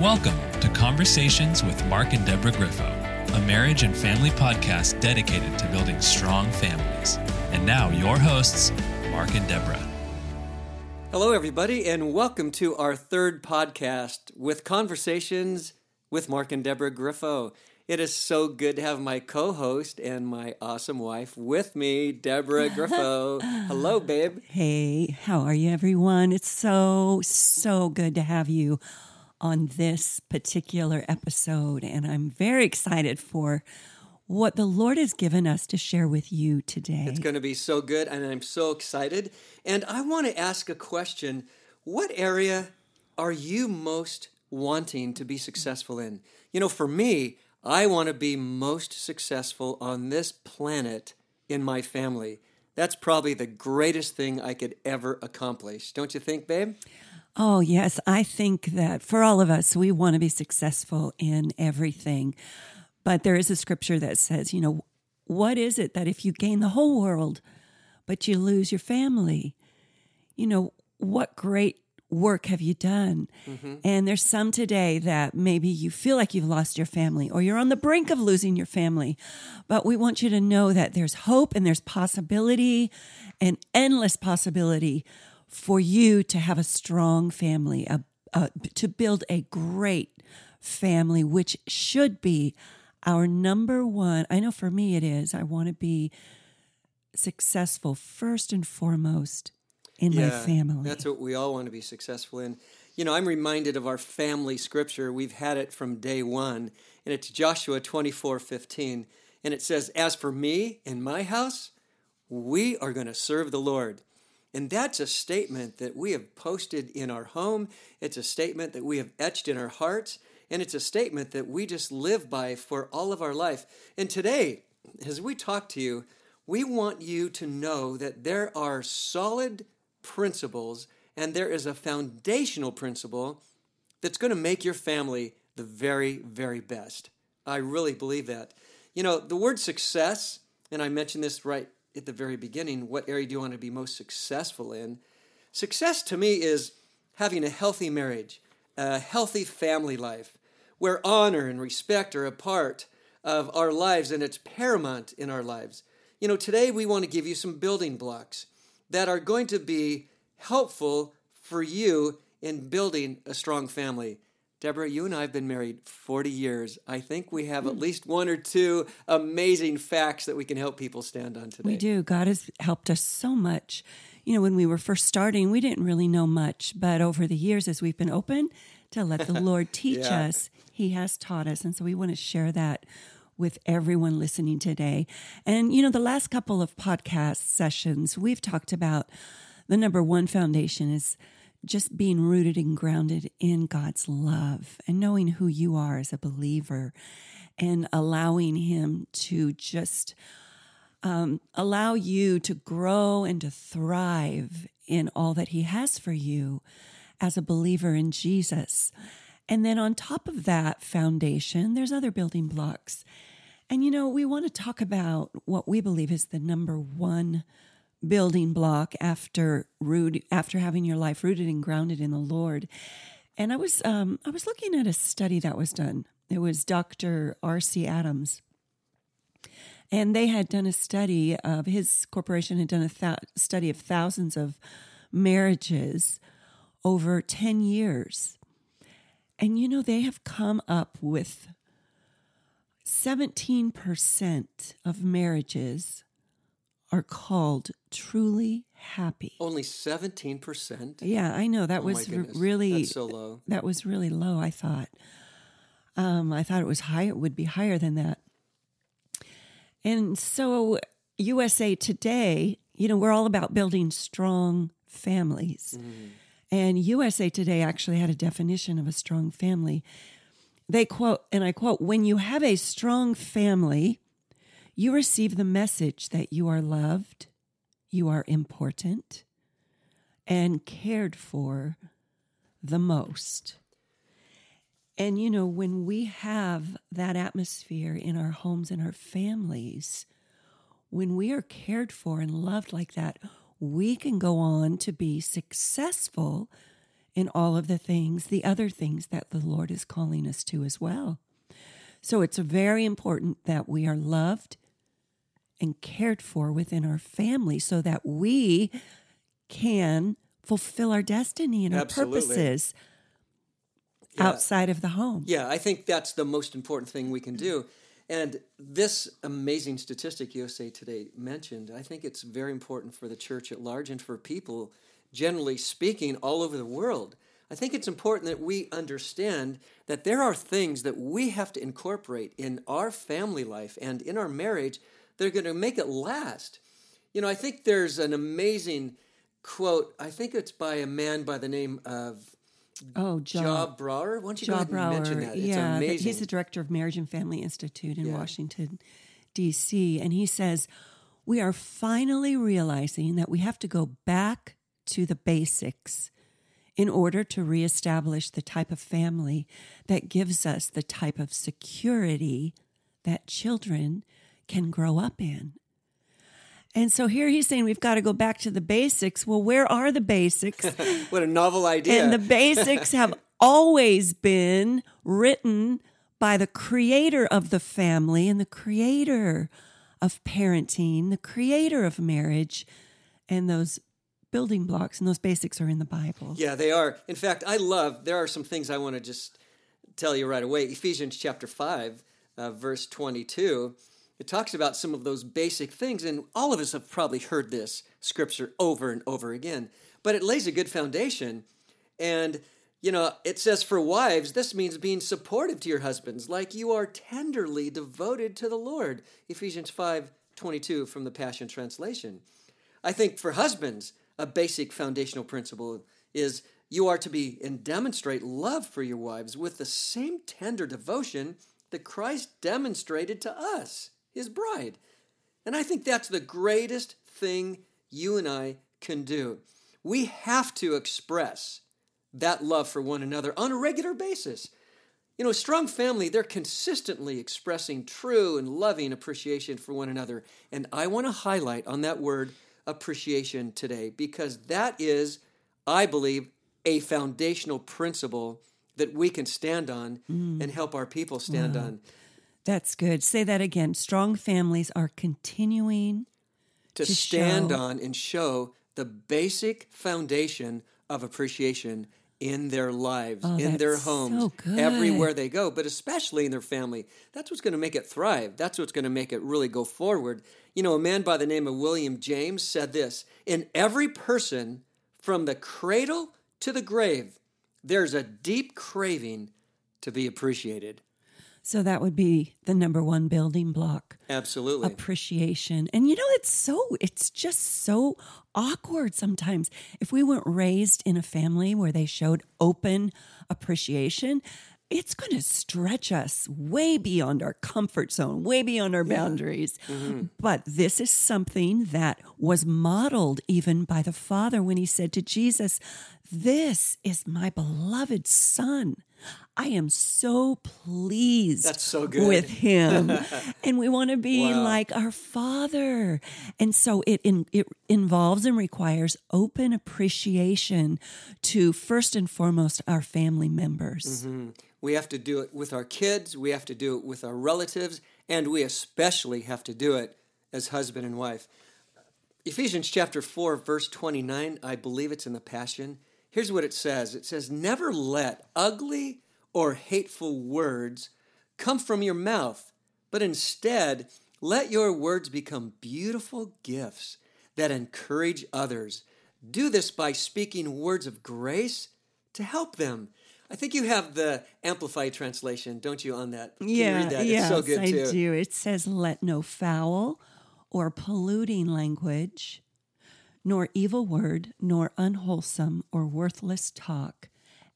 Welcome to Conversations with Mark and Deborah Griffo, a marriage and family podcast dedicated to building strong families. And now, your hosts, Mark and Deborah. Hello, everybody, and welcome to our third podcast with Conversations with Mark and Deborah Griffo. It is so good to have my co host and my awesome wife with me, Deborah Griffo. Hello, babe. Hey, how are you, everyone? It's so, so good to have you on this particular episode. And I'm very excited for what the Lord has given us to share with you today. It's going to be so good, and I'm so excited. And I want to ask a question What area are you most wanting to be successful in? You know, for me, I want to be most successful on this planet in my family. That's probably the greatest thing I could ever accomplish. Don't you think, babe? Oh, yes. I think that for all of us, we want to be successful in everything. But there is a scripture that says, you know, what is it that if you gain the whole world, but you lose your family? You know, what great work have you done? Mm-hmm. And there's some today that maybe you feel like you've lost your family or you're on the brink of losing your family. But we want you to know that there's hope and there's possibility and endless possibility for you to have a strong family, a, a, to build a great family, which should be our number one. I know for me it is. I want to be successful first and foremost in yeah, my family. That's what we all want to be successful in. You know, I'm reminded of our family scripture. We've had it from day one, and it's Joshua 24 15. And it says, As for me and my house, we are going to serve the Lord. And that's a statement that we have posted in our home. It's a statement that we have etched in our hearts. And it's a statement that we just live by for all of our life. And today, as we talk to you, we want you to know that there are solid principles and there is a foundational principle that's going to make your family the very, very best. I really believe that. You know, the word success, and I mentioned this right at the very beginning what area do you want to be most successful in? Success to me is having a healthy marriage, a healthy family life, where honor and respect are a part of our lives and it's paramount in our lives. You know, today we want to give you some building blocks that are going to be helpful for you in building a strong family. Deborah, you and I have been married 40 years. I think we have at hmm. least one or two amazing facts that we can help people stand on today. We do. God has helped us so much. You know, when we were first starting, we didn't really know much, but over the years, as we've been open to let the Lord teach yeah. us, He has taught us. And so we want to share that with everyone listening today. And, you know, the last couple of podcast sessions, we've talked about the number one foundation is just being rooted and grounded in God's love and knowing who you are as a believer and allowing Him to just um, allow you to grow and to thrive in all that He has for you as a believer in Jesus. And then on top of that foundation, there's other building blocks. And you know, we want to talk about what we believe is the number one building block after root after having your life rooted and grounded in the Lord. And I was um, I was looking at a study that was done. It was Dr. R.C. Adams. And they had done a study of his corporation had done a th- study of thousands of marriages over 10 years. And you know, they have come up with 17% of marriages are called truly happy. Only 17%? Yeah, I know. That oh was really That's so low. That was really low, I thought. Um, I thought it was high it would be higher than that. And so USA Today, you know, we're all about building strong families. Mm. And USA Today actually had a definition of a strong family. They quote, and I quote, when you have a strong family, you receive the message that you are loved, you are important, and cared for the most. And you know, when we have that atmosphere in our homes and our families, when we are cared for and loved like that, we can go on to be successful in all of the things, the other things that the Lord is calling us to as well. So it's very important that we are loved and cared for within our family so that we can fulfill our destiny and our purposes Yeah. outside of the home. Yeah, I think that's the most important thing we can do. And this amazing statistic USA Today mentioned, I think it's very important for the church at large and for people, generally speaking, all over the world. I think it's important that we understand that there are things that we have to incorporate in our family life and in our marriage that are going to make it last. You know, I think there's an amazing quote, I think it's by a man by the name of Oh, Job. Job Brower. Why don't you go Job ahead and mention that? It's yeah, amazing. he's the director of Marriage and Family Institute in Yeah. Washington, D.C., and he says we are finally realizing that we have to go back to the basics in order to reestablish the type of family that gives us the type of security that children can grow up in. And so here he's saying we've got to go back to the basics. Well, where are the basics? what a novel idea. And the basics have always been written by the creator of the family and the creator of parenting, the creator of marriage, and those building blocks and those basics are in the Bible. yeah, they are. In fact, I love, there are some things I want to just tell you right away. Ephesians chapter 5, uh, verse 22, it talks about some of those basic things. And all of us have probably heard this scripture over and over again, but it lays a good foundation. And, you know, it says for wives, this means being supportive to your husbands, like you are tenderly devoted to the Lord. Ephesians 5 22 from the Passion Translation. I think for husbands, a basic foundational principle is you are to be and demonstrate love for your wives with the same tender devotion that Christ demonstrated to us, his bride. And I think that's the greatest thing you and I can do. We have to express that love for one another on a regular basis. You know, a strong family, they're consistently expressing true and loving appreciation for one another. And I want to highlight on that word appreciation today because that is, I believe, a foundational principle that we can stand on mm. and help our people stand on That's good. Say that again. Strong families are continuing. to, To stand show. on and show the basic foundation of appreciation in their lives, Oh, in their homes, so everywhere they go, but especially in their family. That's what's going to make it thrive. That's what's going to make it really go forward. You know, a man by the name of William James said this In every person, from the cradle to the grave, there's a deep craving to be appreciated. So that would be the number one building block. Absolutely. appreciation. And you know, it's so, it's just so awkward sometimes. If we weren't raised in a family where they showed open appreciation, it's going to stretch us way beyond our comfort zone, way beyond our boundaries. Mm-hmm. But this is something that was modeled even by the Father when he said to Jesus, This is my beloved Son. I am so pleased That's so good. with him. and we want to be Wow. like our Father. And so it, in, it involves and requires open appreciation to first and foremost our family members. Mm-hmm. We have to do it with our kids, we have to do it with our relatives, and we especially have to do it as husband and wife. Ephesians chapter 4, verse 29, I believe it's in the Passion. Here's what it says it says, Never let ugly or hateful words come from your mouth, but instead let your words become beautiful gifts that encourage others. Do this by speaking words of grace to help them. I think you have the Amplified translation, don't you, on that? Can you read that? It's yes, so good I too. do. It says, "Let no foul or polluting language, nor evil word, nor unwholesome or worthless talk,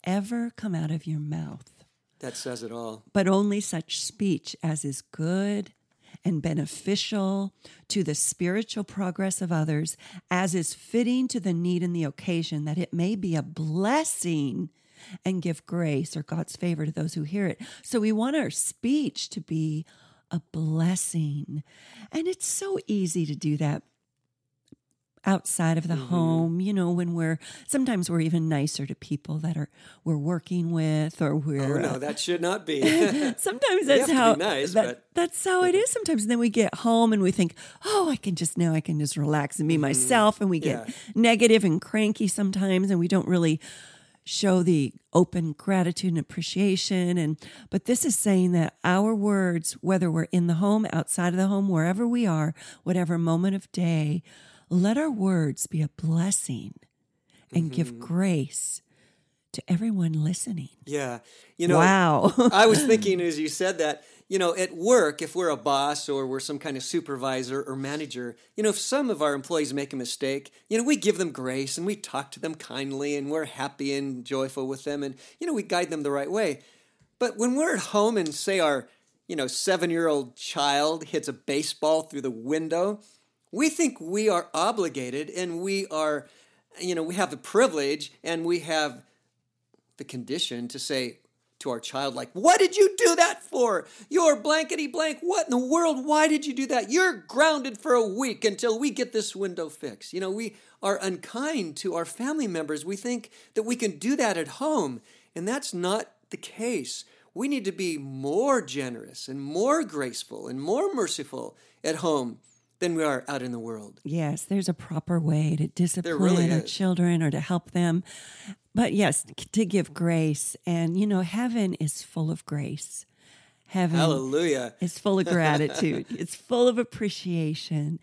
ever come out of your mouth." That says it all. but only such speech as is good and beneficial to the spiritual progress of others, as is fitting to the need and the occasion, that it may be a blessing and give grace or God's favor to those who hear it. So we want our speech to be a blessing. And it's so easy to do that. Outside of the Mm-hmm. home, you know, when we're sometimes we're even nicer to people that are we're working with or we're oh, no, uh, that should not be. sometimes that's have to be how nice, that- but- that's how it is sometimes and then we get home and we think oh i can just now i can just relax and be myself and we get Mm-hmm. Yeah. negative and cranky sometimes and we don't really show the open gratitude and appreciation and but this is saying that our words whether we're in the home outside of the home wherever we are whatever moment of day let our words be a blessing and Mm-hmm. give grace to everyone listening yeah. You know, wow I was thinking as you said that, you know, at work, if we're a boss or we're some kind of supervisor or manager, you know, if some of our employees make a mistake, you know, we give them grace and we talk to them kindly and we're happy and joyful with them and, you know, we guide them the right way. But when we're at home and say our, you know, seven year old child hits a baseball through the window, we think we are obligated and we are, you know, we have the privilege and we have the condition to say to our child, like, what did you do that for? You're blankety blank. What in the world? Why did you do that? You're grounded for a week until we get this window fixed. You know, we are unkind to our family members. We think that we can do that at home, and that's not the case. We need to be more generous and more graceful and more merciful at home than we are out in the world. Yes, there's a proper way to discipline really our children or to help them. But yes, to give grace. And, you know, heaven is full of grace. Heaven Hallelujah. is full of gratitude, it's full of appreciation.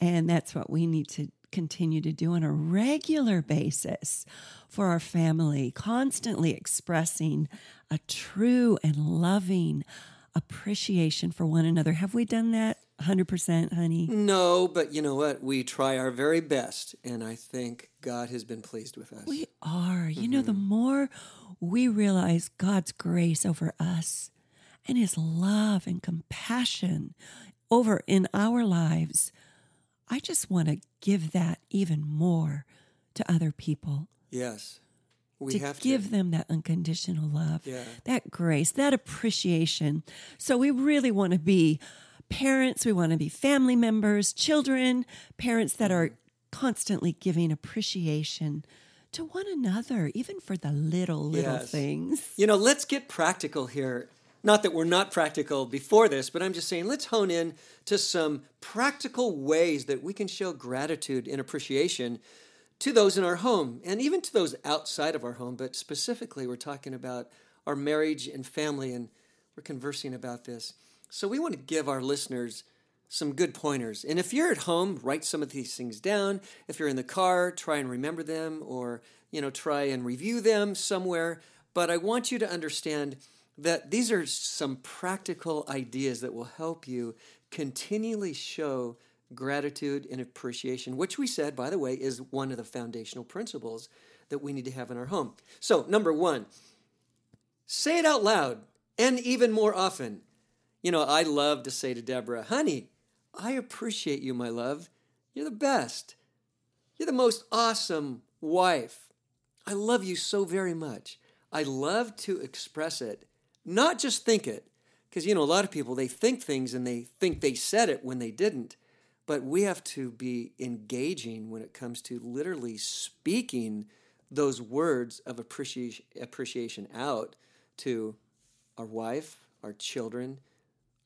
And that's what we need to continue to do on a regular basis for our family, constantly expressing a true and loving appreciation for one another. Have we done that 100%, honey? No, but you know what? We try our very best, and I think God has been pleased with us. We are. You know, the mm-hmm. more we realize God's grace over us and his love and compassion over in our lives, I just want to give that even more to other people. yes, we to have give to. them that unconditional love, Yeah. that grace, that appreciation. So we really want to be parents, we want to be family members, children, parents that are constantly giving appreciation to one another, even for the little, little Yes. things. You know, let's get practical here. Not that we're not practical before this, but I'm just saying let's hone in to some practical ways that we can show gratitude and appreciation to those in our home and even to those outside of our home. But specifically, we're talking about our marriage and family, and we're conversing about this. So we want to give our listeners some good pointers. And if you're at home, write some of these things down. If you're in the car, try and remember them or, you know, try and review them somewhere. But I want you to understand that these are some practical ideas that will help you continually show gratitude and appreciation, which we said, by the way, is one of the foundational principles that we need to have in our home. So, number one, say it out loud and even more often. You know, I love to say to Deborah, honey, I appreciate you, my love. You're the best. You're the most awesome wife. I love you so very much. I love to express it, not just think it. Because, you know, a lot of people, they think things and they think they said it when they didn't. But we have to be engaging when it comes to literally speaking those words of appreciation, out to our wife, our children,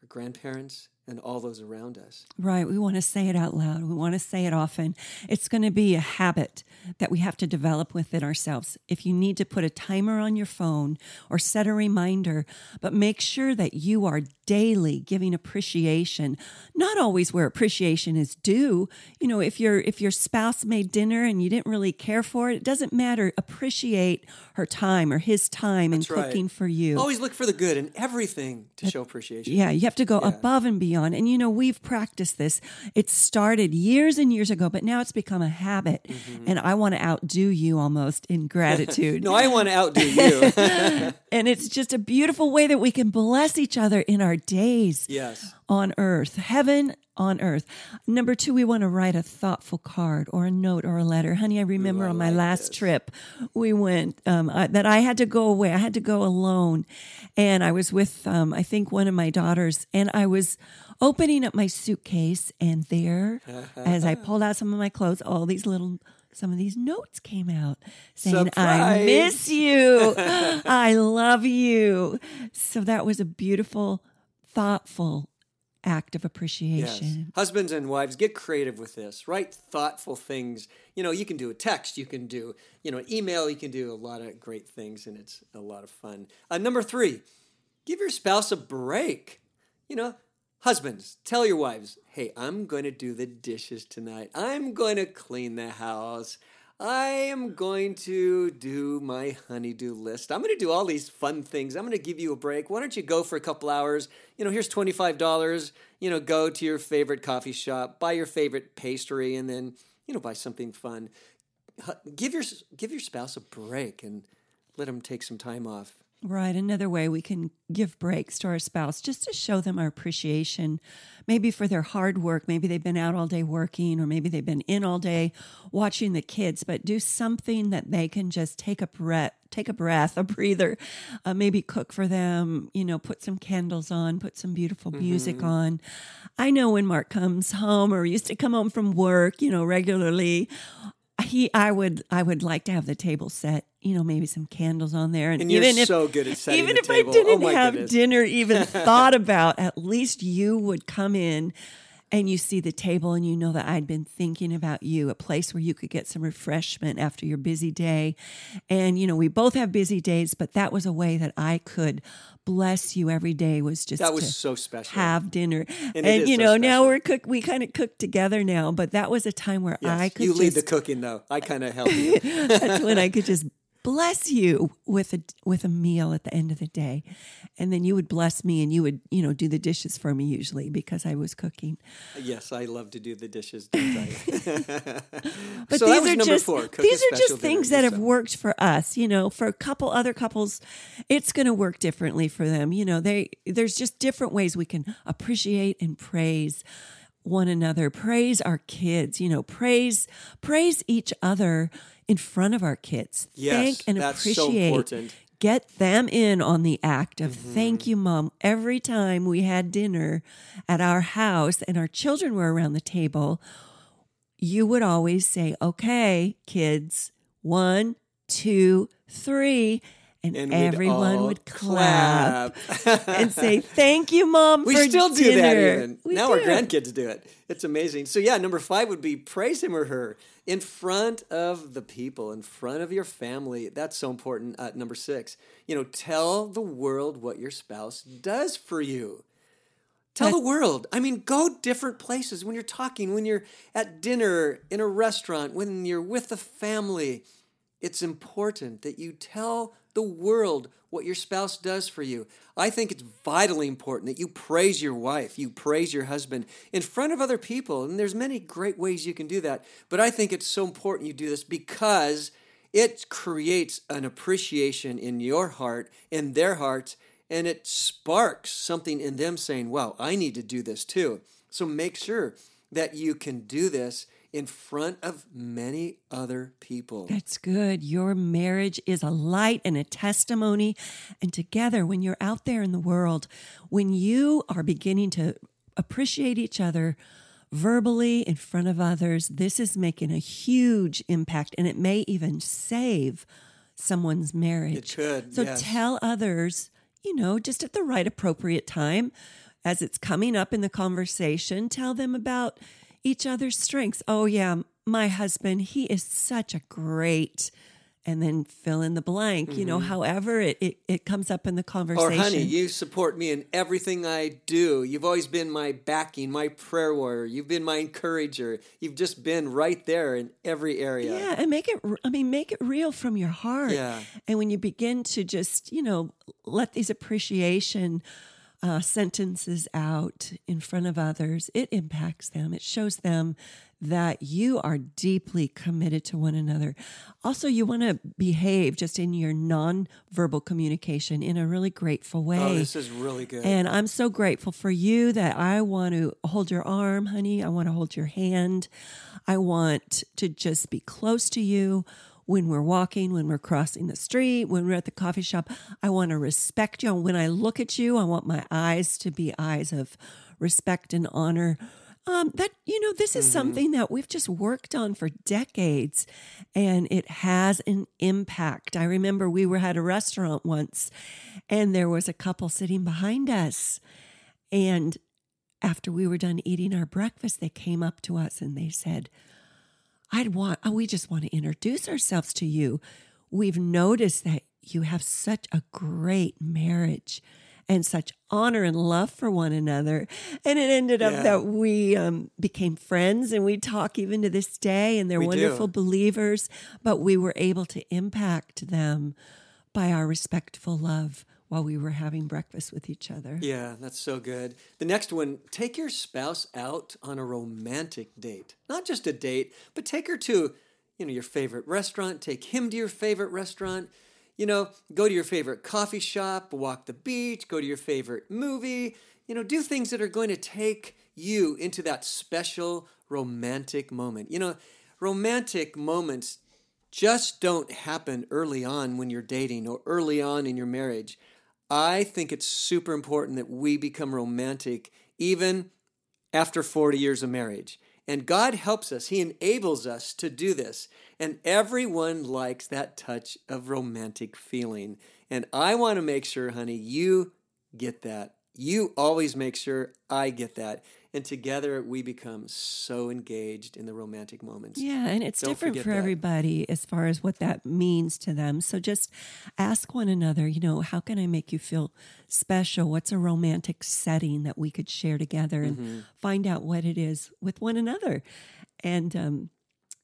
our grandparents, and all those around us. Right. We want to say it out loud. We want to say it often. It's going to be a habit that we have to develop within ourselves. If you need to put a timer on your phone or set a reminder, but make sure that you are daily giving appreciation, not always where appreciation is due. You know, if your if your spouse made dinner and you didn't really care for it, it doesn't matter. Appreciate her time or his time in right. cooking for you. Always look for the good in everything to show appreciation. Yeah, you have to go above and beyond. And you know, we've practiced this. It started years and years ago, but now it's become a habit. Mm-hmm. And I want to outdo you almost in gratitude. No, I want to outdo you. and it's just a beautiful way that we can bless each other in our days yes. on earth. Heaven on earth. Number two, we want to write a thoughtful card or a note or a letter. Honey, I remember Ooh, I on my like last this. trip, we went um, I, that I had to go away. I had to go alone, and I was with um, I think one of my daughters, and I was opening up my suitcase, and there, as I pulled out some of my clothes, all these little. Some of these notes came out saying, I miss you. I love you. So that was a beautiful, thoughtful act of Yes. appreciation. Husbands and wives, get creative with this. Write thoughtful things. You know, you can do a text, you can do, you know, email, you can do a lot of great things, and it's a lot of fun. Uh, number three, give your spouse a break. You know, husbands, tell your wives, hey, I'm going to do the dishes tonight. I'm going to clean the house. I am going to do my honeydew list. I'm going to do all these fun things. I'm going to give you a break. Why don't you go for a couple hours? You know, here's $25. You know, go to your favorite coffee shop, buy your favorite pastry, and then, you know, buy something fun. Give your, give your spouse a break and let them take some time off. Right. Another way we can give breaks to our spouse just to show them our appreciation, maybe for their hard work. Maybe they've been out all day working, or maybe they've been in all day watching the kids, but do something that they can just take a breath, take a breath, a breather, uh, maybe cook for them, you know, put some candles on, put some beautiful music on. I know when Mark comes home or used to come home from work, you know, regularly, he I would I would like to have the table set, you know, maybe some candles on there, And you're even if so good at setting even if table. I didn't Oh have goodness. dinner even thought about, at least you would come in and you see the table and you know that I'd been thinking about you, a place where you could get some refreshment after your busy day. And you know, we both have busy days, but that was a way that I could bless you every day was just That was so special. have dinner. And And, you so know, now we're cook we kind of cook together now, but that was a time where Yes, I could you just lead the cooking, though. I kind of help you. that's when I could just bless you with a with a meal at the end of the day, and then you would bless me, and you would you know do the dishes for me usually because I was cooking. yes, I love to do the dishes, don't I? But so these that was are number just four. these are just things that have worked for us. You know, for a couple other couples, it's going to work differently for them. You know, they there's just different ways we can appreciate and praise one another praise our kids you know praise praise each other in front of our kids Yes, thank and so appreciate important. get them in on the act of Mm-hmm. thank you mom every time we had dinner at our house and our children were around the table you would always say okay kids one two three and, And everyone would clap, clap. and say thank you mom We still do dinner. that even. We now our grandkids do it. It's amazing. So yeah, number five would be praise him or her in front of the people, in front of your family. That's so important. Uh, number six, you know, tell the world what your spouse does for you. Tell the world. I mean, go different places when you're talking, when you're at dinner, in a restaurant, when you're with the family. It's important that you tell the world what your spouse does for you. I think it's vitally important that you praise your wife, you praise your husband in front of other people. And there's many great ways you can do that. But I think it's so important you do this because it creates an appreciation in your heart, in their hearts, and it sparks something in them saying, wow, I need to do this too. So make sure that you can do this in front of many other people. That's good. Your marriage is a light and a testimony. And together, when you're out there in the world, when you are beginning to appreciate each other verbally in front of others, this is making a huge impact and it may even save someone's marriage. It could, So yes. tell others, you know, just at the right appropriate time as it's coming up in the conversation, tell them about each other's strengths. Oh, yeah, my husband, he is such a great, and then fill in the blank, you know, however it, it, it comes up in the Mm-hmm. Or, honey, you support me in everything I do. You've always been my backing, my prayer warrior. You've been my encourager. You've just been right there in every area. Yeah, and make it. I mean, make it real from your heart. Yeah. And when you begin to just, you know, let these appreciation uh, sentences out in front of others, it impacts them. It shows them that you are deeply committed to one another. Also, you want to behave just in your nonverbal communication in a really grateful way. Oh, this is really good. And I'm so grateful for you that I want to hold your arm, honey. I want to hold your hand. I want to just be close to you when we're walking, when we're crossing the street, when we're at the coffee shop. I want to respect you. When I look at you, I want my eyes to be eyes of respect and honor. Um, that you know, this is mm-hmm. something that we've just worked on for decades, and it has an impact. I remember we were at a restaurant once, and there was a couple sitting behind us, and after we were done eating our breakfast, they came up to us and they said, I'd want, oh, we just want to introduce ourselves to you. We've noticed that you have such a great marriage and such honor and love for one another. And it ended up yeah. that we um, became friends and we talk even to this day, and they're we wonderful do. believers, but we were able to impact them by our respectful love while we were having breakfast with each other. Yeah, that's so good. The next one take your spouse out on a romantic date. Not just a date, but take her to, you know, your favorite restaurant, take him to your favorite restaurant. You know, go to your favorite coffee shop, walk the beach, go to your favorite movie. You know, do things that are going to take you into that special romantic moment. You know, romantic moments just don't happen early on when you're dating or early on in your marriage. I think it's super important that we become romantic even after 40 years of marriage. And God helps us, He enables us to do this. And everyone likes that touch of romantic feeling. And I want to make sure, honey, you get that. You always make sure I get that and together we become so engaged in the romantic moments. Yeah, and it's Don't different for that. everybody as far as what that means to them. So just ask one another, you know, how can I make you feel special? What's a romantic setting that we could share together and mm-hmm. find out what it is with one another? And um,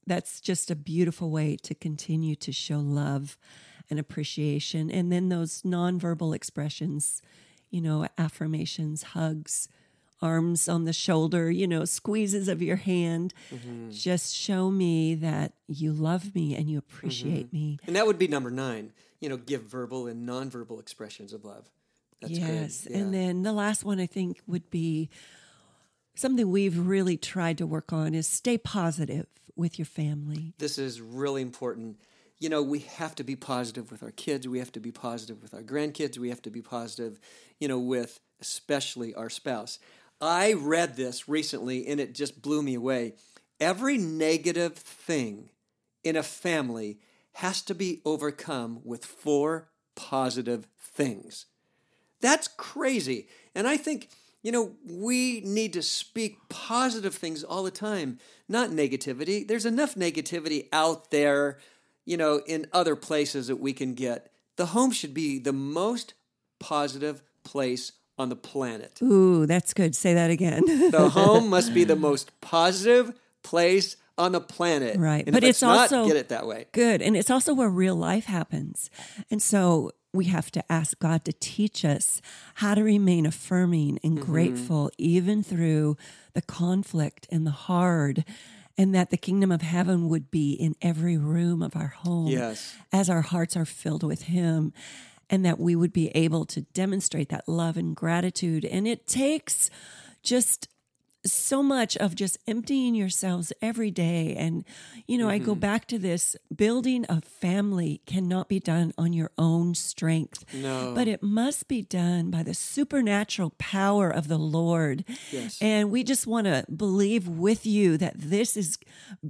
that's just a beautiful way to continue to show love and appreciation. And then those nonverbal expressions, you know, affirmations, hugs, arms on the shoulder, you know, squeezes of your hand. Mm-hmm. Just show me that you love me and you appreciate mm-hmm. me. And that would be number nine, you know, give verbal and nonverbal expressions of love. That's yes. Yeah. And then the last one I think would be something we've really tried to work on is stay positive with your family. This is really important. You know, we have to be positive with our kids. We have to be positive with our grandkids. We have to be positive, you know, with especially our spouse. I read this recently and it just blew me away. Every negative thing in a family has to be overcome with four positive things. That's crazy. And I think, you know, we need to speak positive things all the time, not negativity. There's enough negativity out there, you know, in other places that we can get. The home should be the most positive place on the planet. Ooh, that's good. Say that again. the home must be the most positive place on the planet. Right. And but it's, it's not, also get it that way. Good. And it's also where real life happens. And so we have to ask God to teach us how to remain affirming and mm-hmm. grateful even through the conflict and the hard and that the kingdom of heaven would be in every room of our home yes. as our hearts are filled with him and that we would be able to demonstrate that love and gratitude. And it takes just so much of just emptying yourselves every day. And, you know, mm-hmm. I go mm-hmm. back to this building a family cannot be done on your own strength. No. But it must be done by the supernatural power of the Lord. Yes. And we just want to believe with you that this is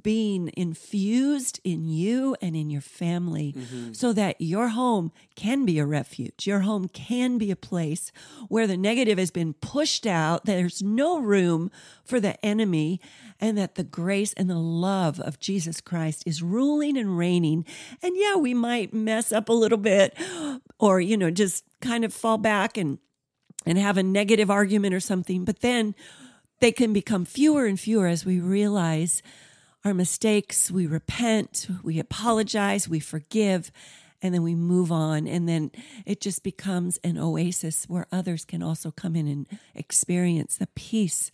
being infused in you and in your family mm-hmm. so that your home can be a refuge. Your home can be a place where the negative has been pushed out. There's no room for the enemy, and that the grace and the love of Jesus Christ is ruling and reigning. And yeah, we might mess up a little bit or, you know, just kind of fall back and and have a negative argument or something, but then they can become fewer and fewer as we realize our mistakes, we repent, we apologize, we forgive, and then we move on and then it just becomes an oasis where others can also come in and experience the peace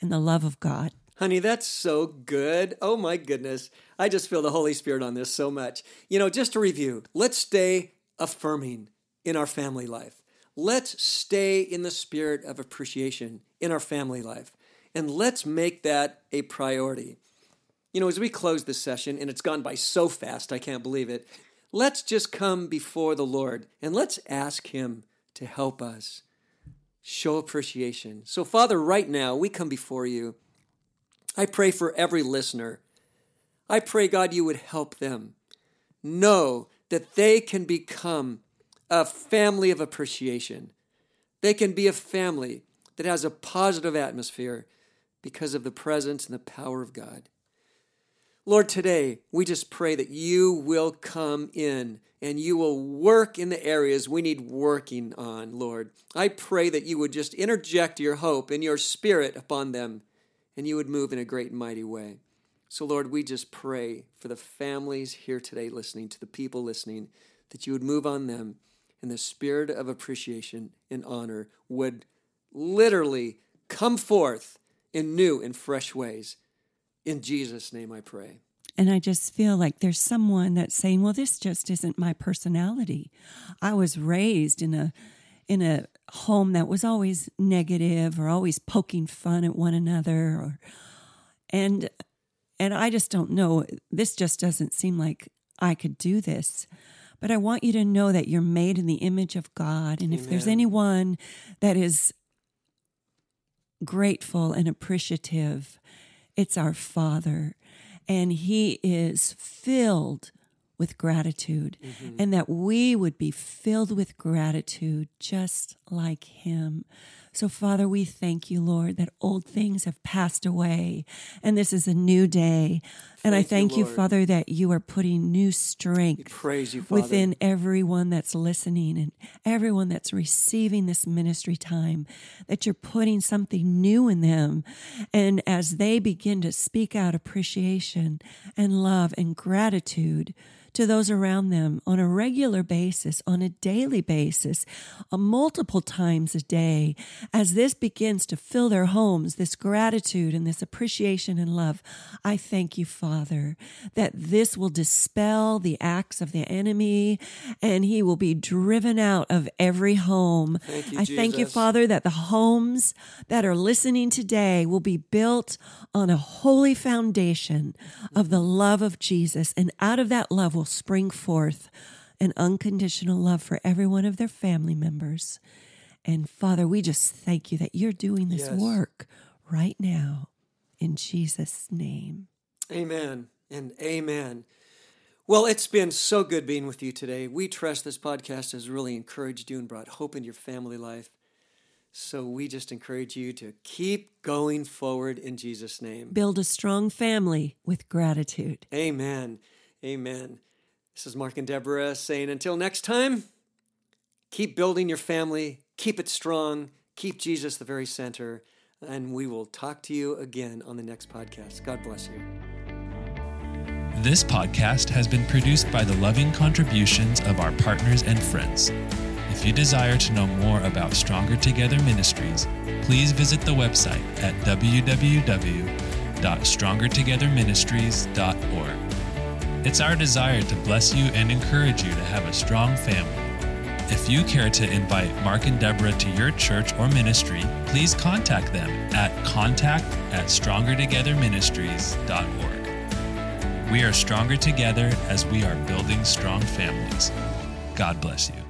and the love of God. Honey, that's so good. Oh my goodness. I just feel the Holy Spirit on this so much. You know, just to review, let's stay affirming in our family life. Let's stay in the spirit of appreciation in our family life. And let's make that a priority. You know, as we close this session, and it's gone by so fast, I can't believe it, let's just come before the Lord and let's ask Him to help us show appreciation. So, Father, right now, we come before you. I pray for every listener. I pray, God, you would help them know that they can become a family of appreciation. They can be a family that has a positive atmosphere because of the presence and the power of God. Lord, today we just pray that you will come in and you will work in the areas we need working on, Lord. I pray that you would just interject your hope and your spirit upon them and you would move in a great and mighty way. So, Lord, we just pray for the families here today listening, to the people listening, that you would move on them and the spirit of appreciation and honor would literally come forth in new and fresh ways. In Jesus' name I pray. And I just feel like there's someone that's saying, well, this just isn't my personality. I was raised in a in a home that was always negative or always poking fun at one another or and and I just don't know this just doesn't seem like I could do this. But I want you to know that you're made in the image of God and Amen. if there's anyone that is grateful and appreciative. It's our Father, and He is filled with gratitude, mm-hmm. and that we would be filled with gratitude just like Him. So, Father, we thank you, Lord, that old things have passed away and this is a new day. And thank I thank you, you, Father, that you are putting new strength you, within everyone that's listening and everyone that's receiving this ministry time, that you're putting something new in them. And as they begin to speak out appreciation and love and gratitude, to those around them on a regular basis, on a daily basis, uh, multiple times a day, as this begins to fill their homes, this gratitude and this appreciation and love, I thank you, Father, that this will dispel the acts of the enemy and he will be driven out of every home. Thank you, I Jesus. thank you, Father, that the homes that are listening today will be built on a holy foundation of the love of Jesus. And out of that love will spring forth an unconditional love for every one of their family members. And Father, we just thank you that you're doing this yes. work right now in Jesus' name. Amen and amen. Well, it's been so good being with you today. We trust this podcast has really encouraged you and brought hope into your family life. So we just encourage you to keep going forward in Jesus' name. Build a strong family with gratitude. Amen. Amen. This is Mark and Deborah saying until next time, keep building your family, keep it strong, keep Jesus the very center, and we will talk to you again on the next podcast. God bless you. This podcast has been produced by the loving contributions of our partners and friends. If you desire to know more about Stronger Together Ministries, please visit the website at www.strongertogetherministries.org. It's our desire to bless you and encourage you to have a strong family. If you care to invite Mark and Deborah to your church or ministry, please contact them at contact at strongertogetherministries.org. We are stronger together as we are building strong families. God bless you.